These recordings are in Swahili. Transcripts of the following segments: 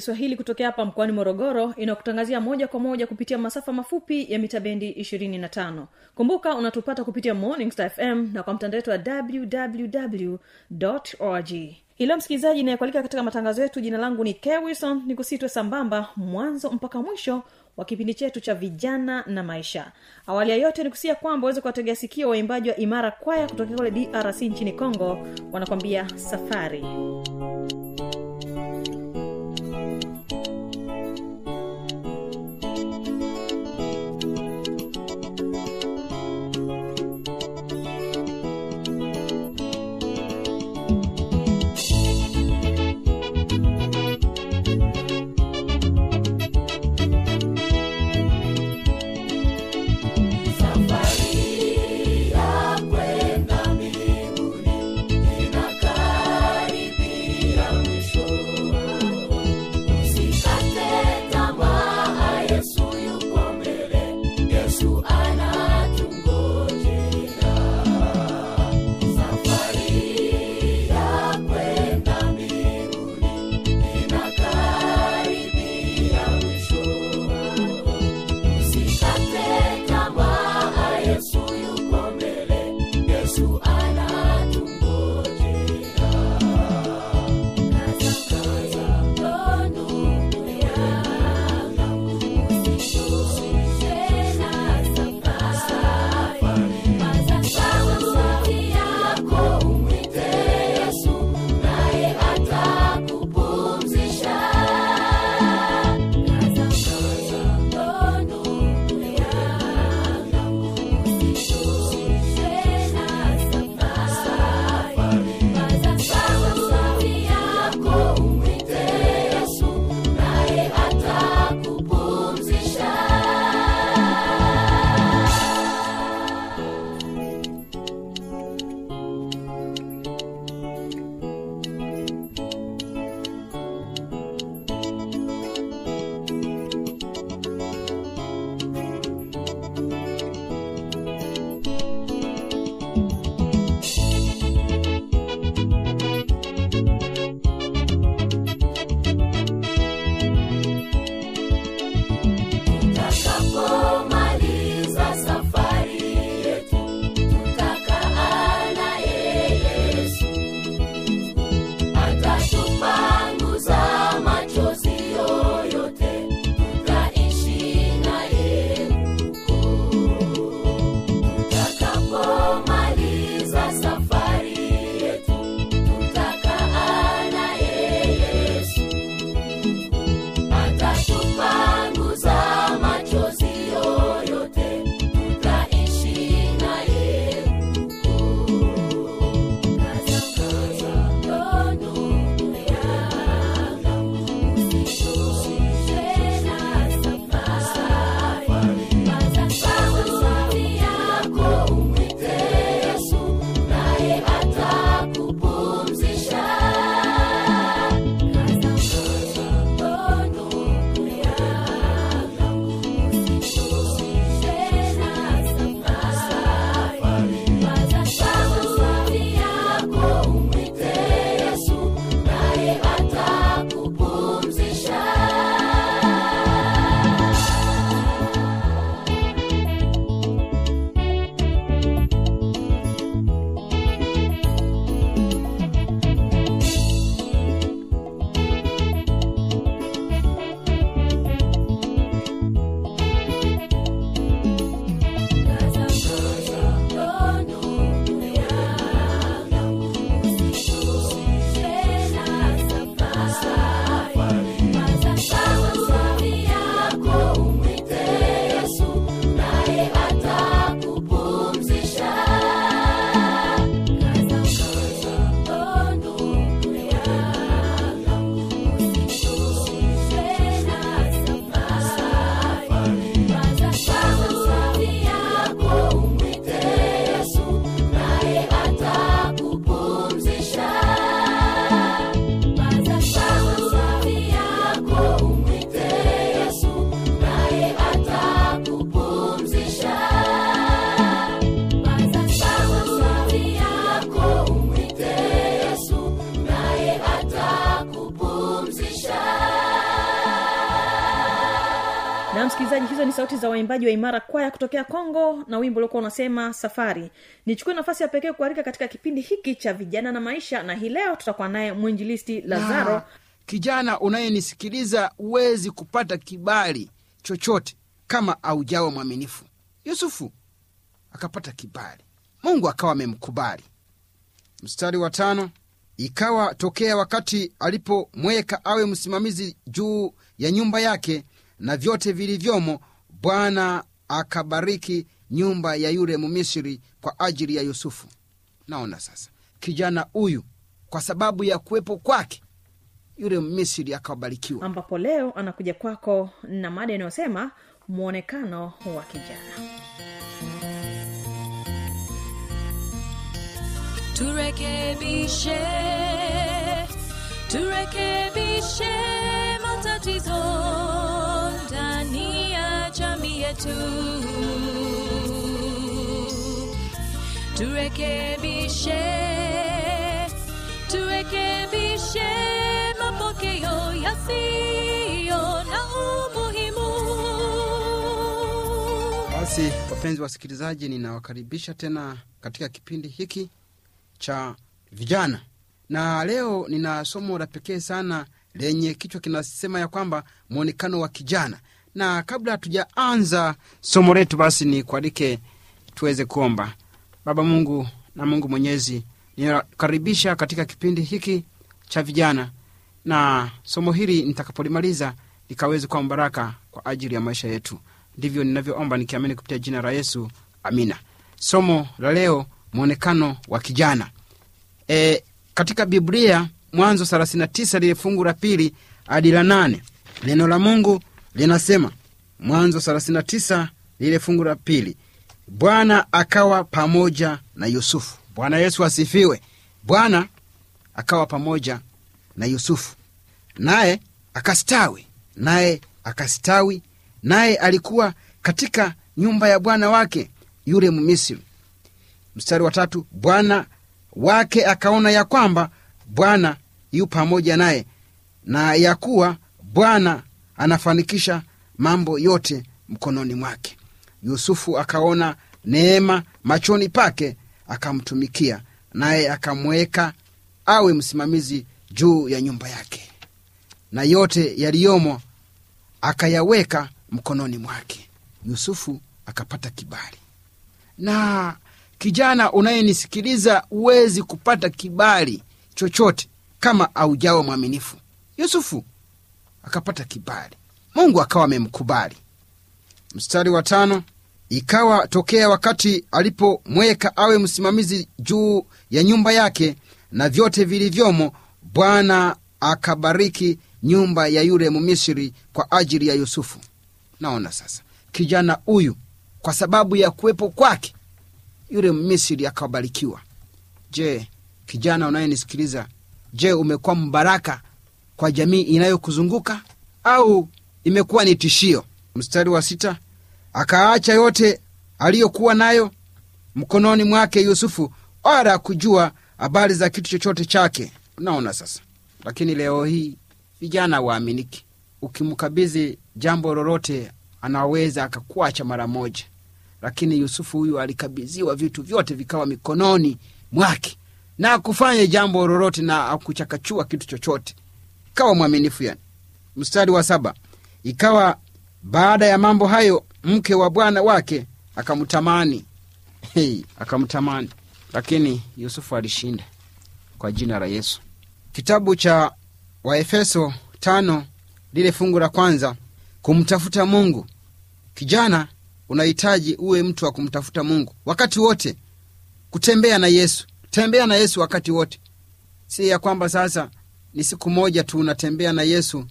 kiswahili kutokea hapa mkoani morogoro inakutangazia moja kwa moja kupitia masafa mafupi ya mita bendi 25 kumbuka unatupata kupitia morning star fm na kwa mtandao wetu wa www org ilo msikilizaji inayekualika katika matangazo yetu jina langu ni kewison ni kusitwe sambamba mwanzo mpaka mwisho wa kipindi chetu cha vijana na maisha. Awali ya yote ni kusia kwamba uweze kuwategea sikio waimbaji wa imara kwaya kutokea kule drc nchini congo wanakwambia Safari waimbaji wa imara kwaya kutokea congo na wimbo uliokuwa unasema safari. Nichukue nafasi ya pekee kuarika katika kipindi hiki cha vijana na maisha na hii leo tutakuwa naye mwinjilisti lazaro. Na, kijana unayenisikiliza huwezi kupata kibali chochote kama aujawa mwaminifu. Yusufu akapata kibali. Mungu akawa amemkubali. Mstari wa tano ikawa tokea wakati alipomweka awe msimamizi juu ya nyumba yake na vyote vilivyomo bwana akabariki nyumba ya yule mumisiri kwa ajili ya yusufu. Naona sasa kijana huyu kwa sababu ya kuwepo kwake yule Mmisri akabarikiwa. Ambapo leo anakuja kwako na mada inayosema mwonekano wa kijana. Turekebishe turekebishe matatizo yetu turekebishe turekebishe mapokeo yasiyo na umuhimu. Basi wapenzi wasikilizaji ninawakaribisha tena katika kipindi hiki cha vijana. Na leo nina somo la pekee sana lenye kichwa kinasema ya kwamba mwonekano wa kijana na kabla hatujaanza somo letu basi ni kualike tuweze kuomba. Baba mungu na mungu mwenyezi ninakaribisha katika kipindi hiki cha vijana. Na somo hili nitakapolimaliza likaweze kuwa mbaraka kwa ajili ya maisha yetu. Ndivyo ninavyoomba nikiamini kupitia jina la yesu. Amina. Somo la leo mwonekano wa kijana. E, katika biblia mwanzo 39 lile fungu la pili hadi la nane neno la mungu linasema mwanzo 39 lile fungu la pili. Bwana akawa pamoja na yusufu. Bwana yesu asifiwe. Bwana akawa pamoja na yusufu. Naye akastawi. Naye akastawi. Naye alikuwa katika nyumba ya bwana wake yule mmisri. Mstari wa tatu bwana wake akaona ya kwamba bwana yu pamoja naye na ya kuwa bwana anafanikisha mambo yote mkononi mwake. Yusufu akaona neema machoni pake akamtumikia naye akamweka awe msimamizi juu ya nyumba yake. Na yote yaliyomo akayaweka mkononi mwake. Yusufu akapata kibali. Na kijana unayenisikiliza huwezi kupata kibali chochote kama aujawa mwaminifu. Yusufu akapata kibali. Mungu akawa amemkubali. Mstari wa tano ikawa tokea wakati alipomweka awe msimamizi juu ya nyumba yake na vyote vilivyomo bwana akabariki nyumba ya yule mumisri kwa ajili ya yusufu. Naona sasa kijana huyu kwa sababu ya kuwepo kwake yule mmisiri akabarikiwa. Je kijana unayenisikiliza je umekuwa mbaraka kwa jamii inayokuzunguka au imekuwa ni tishio? Mstari wa sita. Akaacha yote aliyokuwa nayo mkononi mwake yusufu wala kujua habari za kitu chochote chake. Unaona sasa. Lakini leo hii vijana waaminiki. Ukimkabidhi jambo lolote anaweza akakuacha mara moja. Lakini yusufu huyu alikabidhiwa vitu vyote vikawa mikononi mwake. Na akufanye jambo lolote na akuchakachua kitu chochote ikawa mwaminifu yani. Mstari wa saba ikawa baada ya mambo hayo mke wa bwana wake akamtamani. Hey, akamtamani. Lakini yusufu alishinda kwa jina la yesu. Kitabu cha waefeso tano lile fungu la kwanza kumtafuta mungu. Kijana unahitaji uwe mtu wa kumtafuta mungu wakati wote. Kutembea na yesu. Tembea na yesu wakati wote. Si ya kwamba sasa ni siku moja tu unatembea na yesu.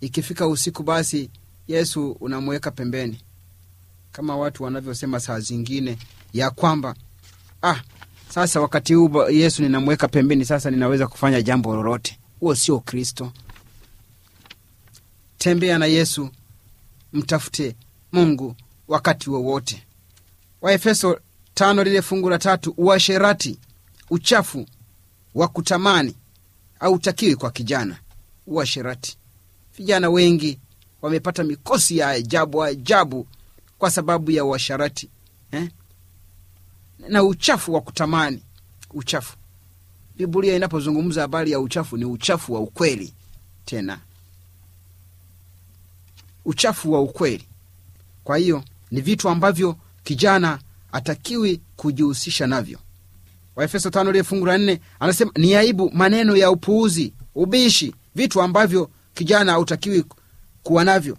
Ikifika usiku basi yesu unamweka pembeni. Kama watu wanavyosema saa zingine ya kwamba ah sasa wakati huu yesu ninamweka pembeni sasa ninaweza kufanya jambo lolote. Huo sio kristo. Tembea na yesu mtafute mungu wakati wowote. Waefeso tano lile fungu la tatu uasherati uchafu wa kutamani hautakiwi kwa kijana. Uasherati vijana wengi wamepata mikosi ya ajabu ajabu kwa sababu ya uasharati eh? na uchafu wa kutamani. Uchafu. Biblia inapozungumza habari ya uchafu ni uchafu wa ukweli tena. Uchafu wa ukweli. Kwa hiyo ni vitu ambavyo kijana atakiwi kujihusisha navyo waefeso tano lile fungu la nne anasema ni aibu maneno ya upuuzi ubishi vitu ambavyo kijana hautakiwi kuwa navyo.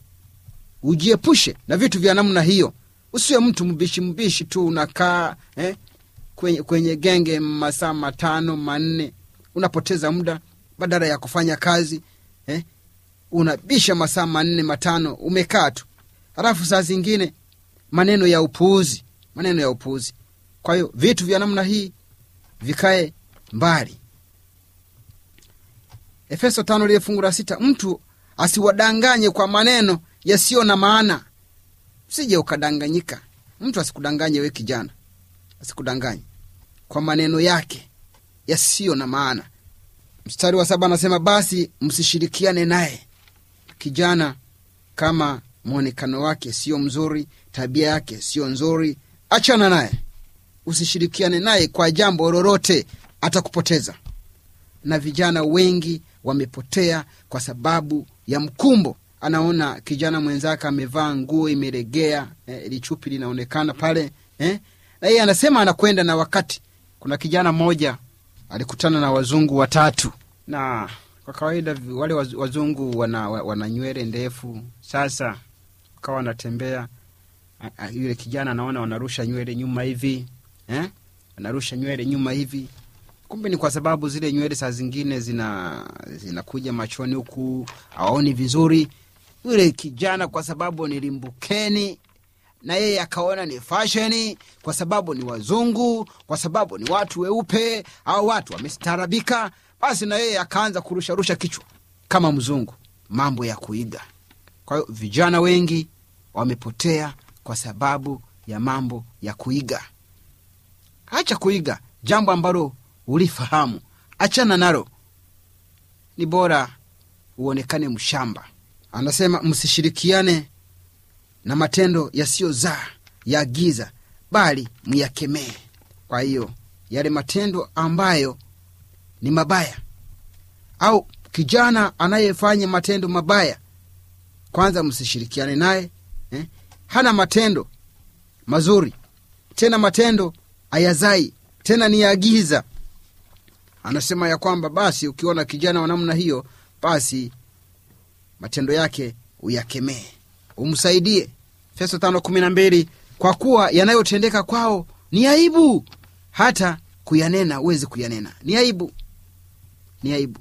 Ujiepushe na vitu vya namna hiyo. Usiwe mtu mbishi mbishi tu unakaa eh, kwenye, kwenye genge masaa matano manne. Unapoteza muda badala ya kufanya kazi eh, unabisha masaa manne matano umekaa tu. Halafu saa zingine maneno ya upuuzi maneno ya upuuzi. Kwa hiyo vitu vya namna hii vikae mbali. Efeso tano lile fungu la sita mtu asiwadanganye kwa maneno yasiyo na maana. Sije ukadanganyika. Mtu asikudanganye we kijana. Asikudanganye kwa maneno yake yasiyo na maana. Mstari wa saba anasema basi msishirikiane naye kijana kama mwonekano wake sio mzuri tabia yake sio nzuri achana naye usishirikiane naye kwa jambo lolote atakupoteza. Na vijana wengi wamepotea kwa sababu ya mkumbo. Anaona kijana mwenzake amevaa nguo imelegea eh, lichupi linaonekana pale eh? na yeye anasema anakwenda na wakati. Kuna kijana mmoja alikutana na wazungu watatu. Na kwa kawaida wale wazungu wana, wana nywele ndefu. Sasa wakawa wanatembea yule kijana anaona wanarusha nywele nyuma hivi eh? wanarusha nywele nyuma hivi. Kumbe ni kwa sababu zile nywele saa zingine zina zinakuja machoni huku awaoni vizuri. Yule kijana kwa sababu ni limbukeni na yeye akaona ni fasheni kwa sababu ni wazungu kwa sababu ni watu weupe au watu wamestarabika, basi na yeye akaanza kurusharusha kichwa kama mzungu mambo ya kuiga. Kwa hiyo vijana wengi wamepotea kwa sababu ya mambo ya kuiga acha kuiga jambo ambalo ulifahamu. Achana nalo. Ni bora uonekane mshamba. Anasema msishirikiane na matendo yasiyozaa ya giza bali myakemee kwa hiyo yale matendo ambayo ni mabaya au kijana anayefanya matendo mabaya kwanza msishirikiane naye eh? hana matendo mazuri. Tena matendo ayazai tena ni ya anasema ya kwamba basi ukiona kijana wa namna hiyo basi matendo yake uyakemee. Umsaidie. Feso tano kumi na mbili kwa kuwa yanayotendeka kwao ni aibu. Hata kuyanena uwezi kuyanena. Ni aibu. Ni aibu.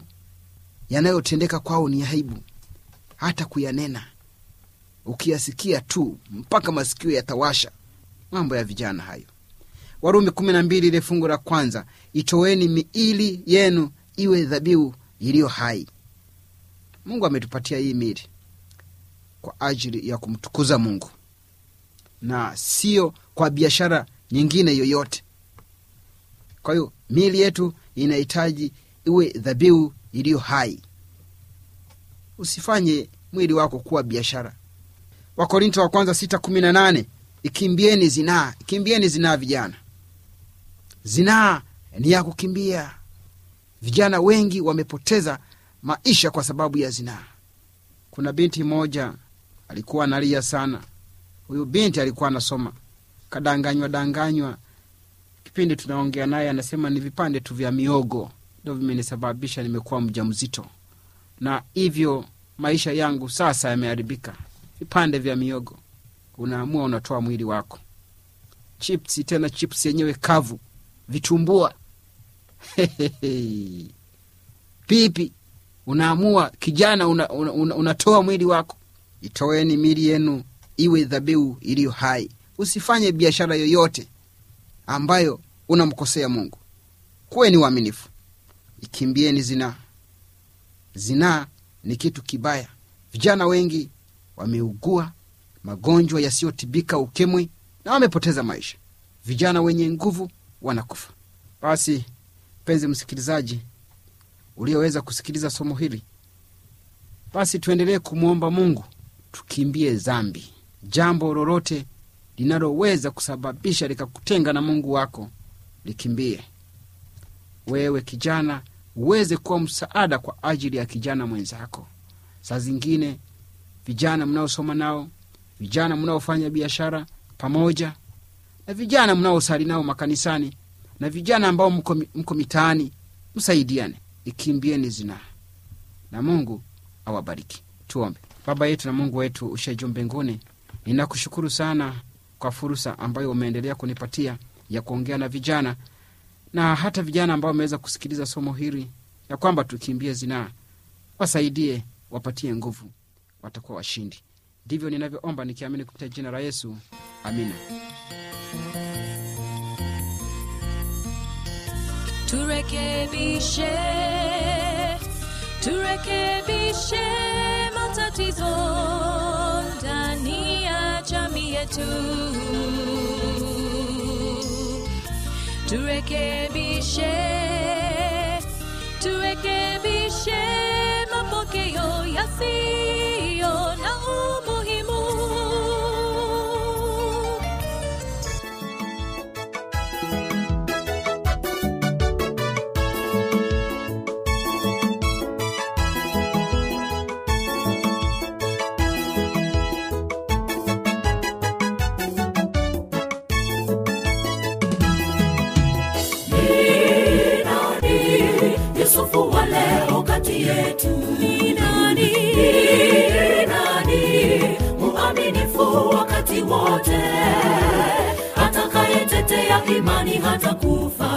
Yanayotendeka kwao ni aibu. Hata kuyanena. Ukiyasikia tu mpaka masikio yatawasha. Mambo ya vijana hayo warumi kumi na mbili ile fungu la kwanza itoweni miili yenu iwe dhabihu iliyo hai. Mungu ametupatia hii miili kwa ajili ya kumtukuza mungu na sio kwa biashara nyingine yoyote. Kwa hiyo miili yetu inahitaji iwe dhabihu iliyo hai. Usifanye mwili wako kuwa biashara. Wakorinto wa kwanza sita kumi na nane ikimbieni zinaa ikimbieni zinaa vijana zinaa ni ya kukimbia. Vijana wengi wamepoteza maisha kwa sababu ya zinaa. Kuna binti moja alikuwa analia sana. Huyu binti alikuwa anasoma. Kadanganywa danganywa. Kipindi tunaongea naye anasema ni vipande tu vya miogo. Ndo vimenisababisha nimekuwa mja mzito na hivyo maisha yangu sasa yameharibika. Vipande vya miogo. Unaamua unatoa mwili wako. Chipsi tena chipsi yenyewe kavu vitumbua. Pipi unaamua kijana unatoa una, una, unatoa mwili wako. Itoeni mili yenu iwe dhabihu iliyo hai. Usifanye biashara yoyote ambayo unamkosea mungu. Kuweni waaminifu. Ikimbieni zinaa zinaa ni kitu kibaya. Vijana wengi wameugua magonjwa yasiyotibika ukimwi na wamepoteza maisha. Vijana wenye nguvu wanakufa. Basi mpenzi msikilizaji ulioweza kusikiliza somo hili basi tuendelee kumwomba mungu tukimbie dhambi. Jambo lolote linaloweza kusababisha likakutenga na mungu wako likimbie. Wewe kijana uweze kuwa msaada kwa ajili ya kijana mwenzako. Saa zingine vijana mnaosoma nao vijana mnaofanya biashara pamoja na vijana mnaosali nao makanisani na vijana ambao mko, mko mitaani msaidiane ikimbieni zinaa na mungu awabariki. Tuombe. Baba yetu na mungu wetu ushe mbinguni ninakushukuru sana kwa fursa ambayo umeendelea kunipatia ya kuongea na vijana na hata vijana ambao wameweza kusikiliza somo hili ya kwamba tukimbie zinaa wasaidie wapatie nguvu watakuwa washindi. Ndivyo ninavyoomba nikiamini kupitia jina la yesu. Amina turekebishe turekebishe matatizo ndani ya jamii yetu. Turekebishe turekebishe mapokeo yasiyo na umuhimu wakati wote, atakayetetea imani hata kufa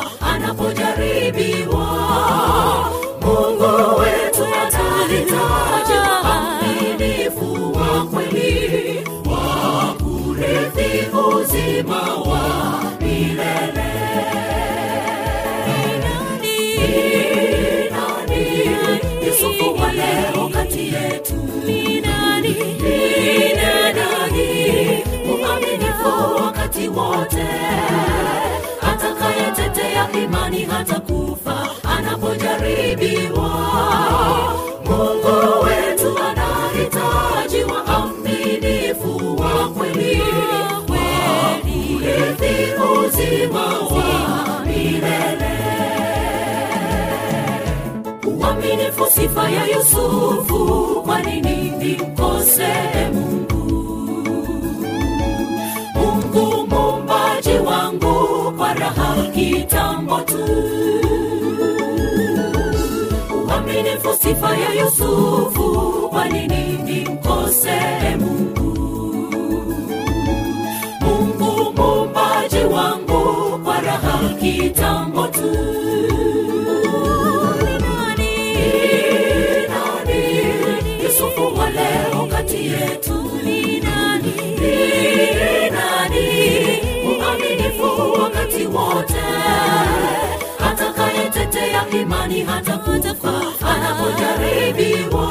wakati wote, atakayetetea imani hata kufa anapojaribiwa. Mungu wetu anahitaji waaminifu wa kweli kurithi uzima wa milele. Uaminifu sifa ya yusufu kwa nini nimkose mungu raha kitambo tu. Uaminifu sifa ya yusufu kwa nini nimkose mungu? Mungu mumbaji wangu kwa kitambo tu wakati wote, atakayetetea imani hata anapojaribiwa.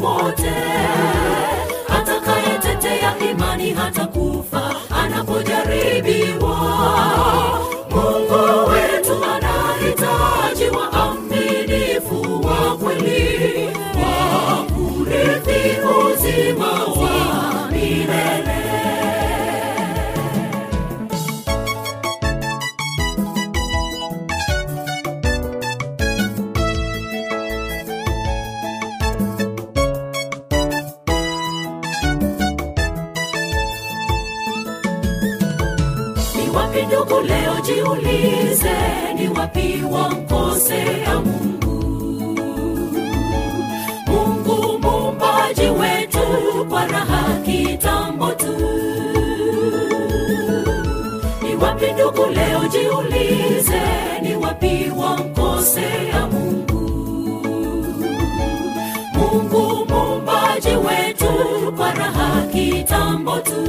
Wote, leo jiulize ni wapi wamkosea mungu? Mungu mumbaji wetu kwa raha kitambo tu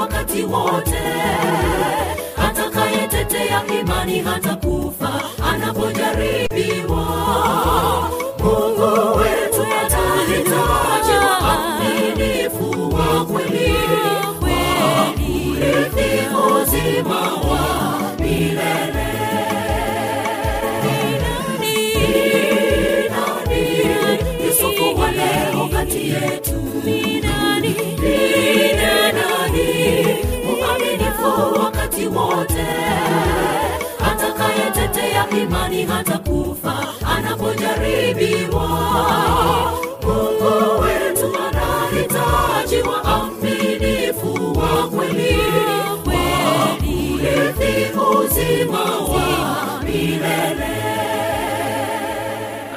wakati wote. Atakayetetea imani hata kufa anapojaribiwa mungu wetu atahitaji waaminifu wa kweli. Kurithi uzima wa wote. Atakayetetea imani hata kufa anapojaribiwa mungu wetu anahitaji waaminifu wa kweli. Kurithi uzima wa milele.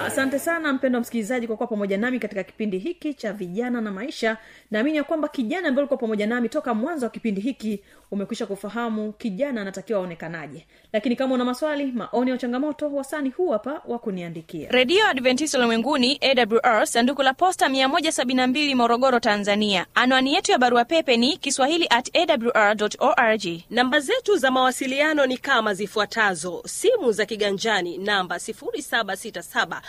Asante sana mpendo msikilizaji kwa kuwa pamoja nami katika kipindi hiki cha vijana na maisha. Naamini ya kwamba kijana ambaye ulikuwa pamoja nami toka mwanzo wa kipindi hiki umekwisha kufahamu kijana anatakiwa aonekanaje. Lakini kama una maswali maoni ya changamoto wasani huu hapa wa kuniandikia. Redio adventist ulimwenguni awr sanduku la posta 172 morogoro tanzania. Anwani yetu ya barua pepe ni kiswahili at awr org. Namba zetu za mawasiliano ni kama zifuatazo. Simu za kiganjani namba 767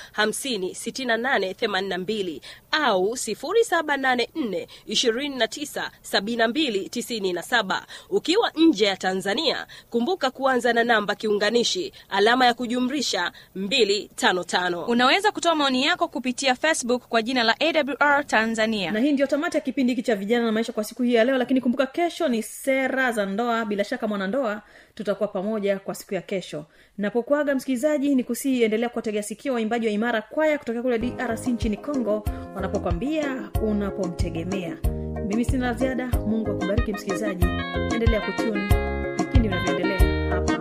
56882 au 784 297297 ukiwa nje ya tanzania kumbuka kuanza na namba kiunganishi alama ya kujumrisha 255 unaweza kutoa maoni yako kupitia facebook kwa jina la awr tanzania. Na hii ndio tamati ya kipindi hiki cha vijana na maisha kwa siku hii ya leo lakini kumbuka kesho ni sera za ndoa. Bila shaka mwanandoa tutakuwa pamoja kwa siku ya kesho. Napokuaga msikilizaji ni kusii endelea kuwategea sikio waimbaji wa imara kwaya kutokea kule drc nchini congo wanapokwambia unapomtegemea. Mimi sina ziada mungu akubariki msikilizaji. Endelea kutuni vipindi vinavyoendelea hapa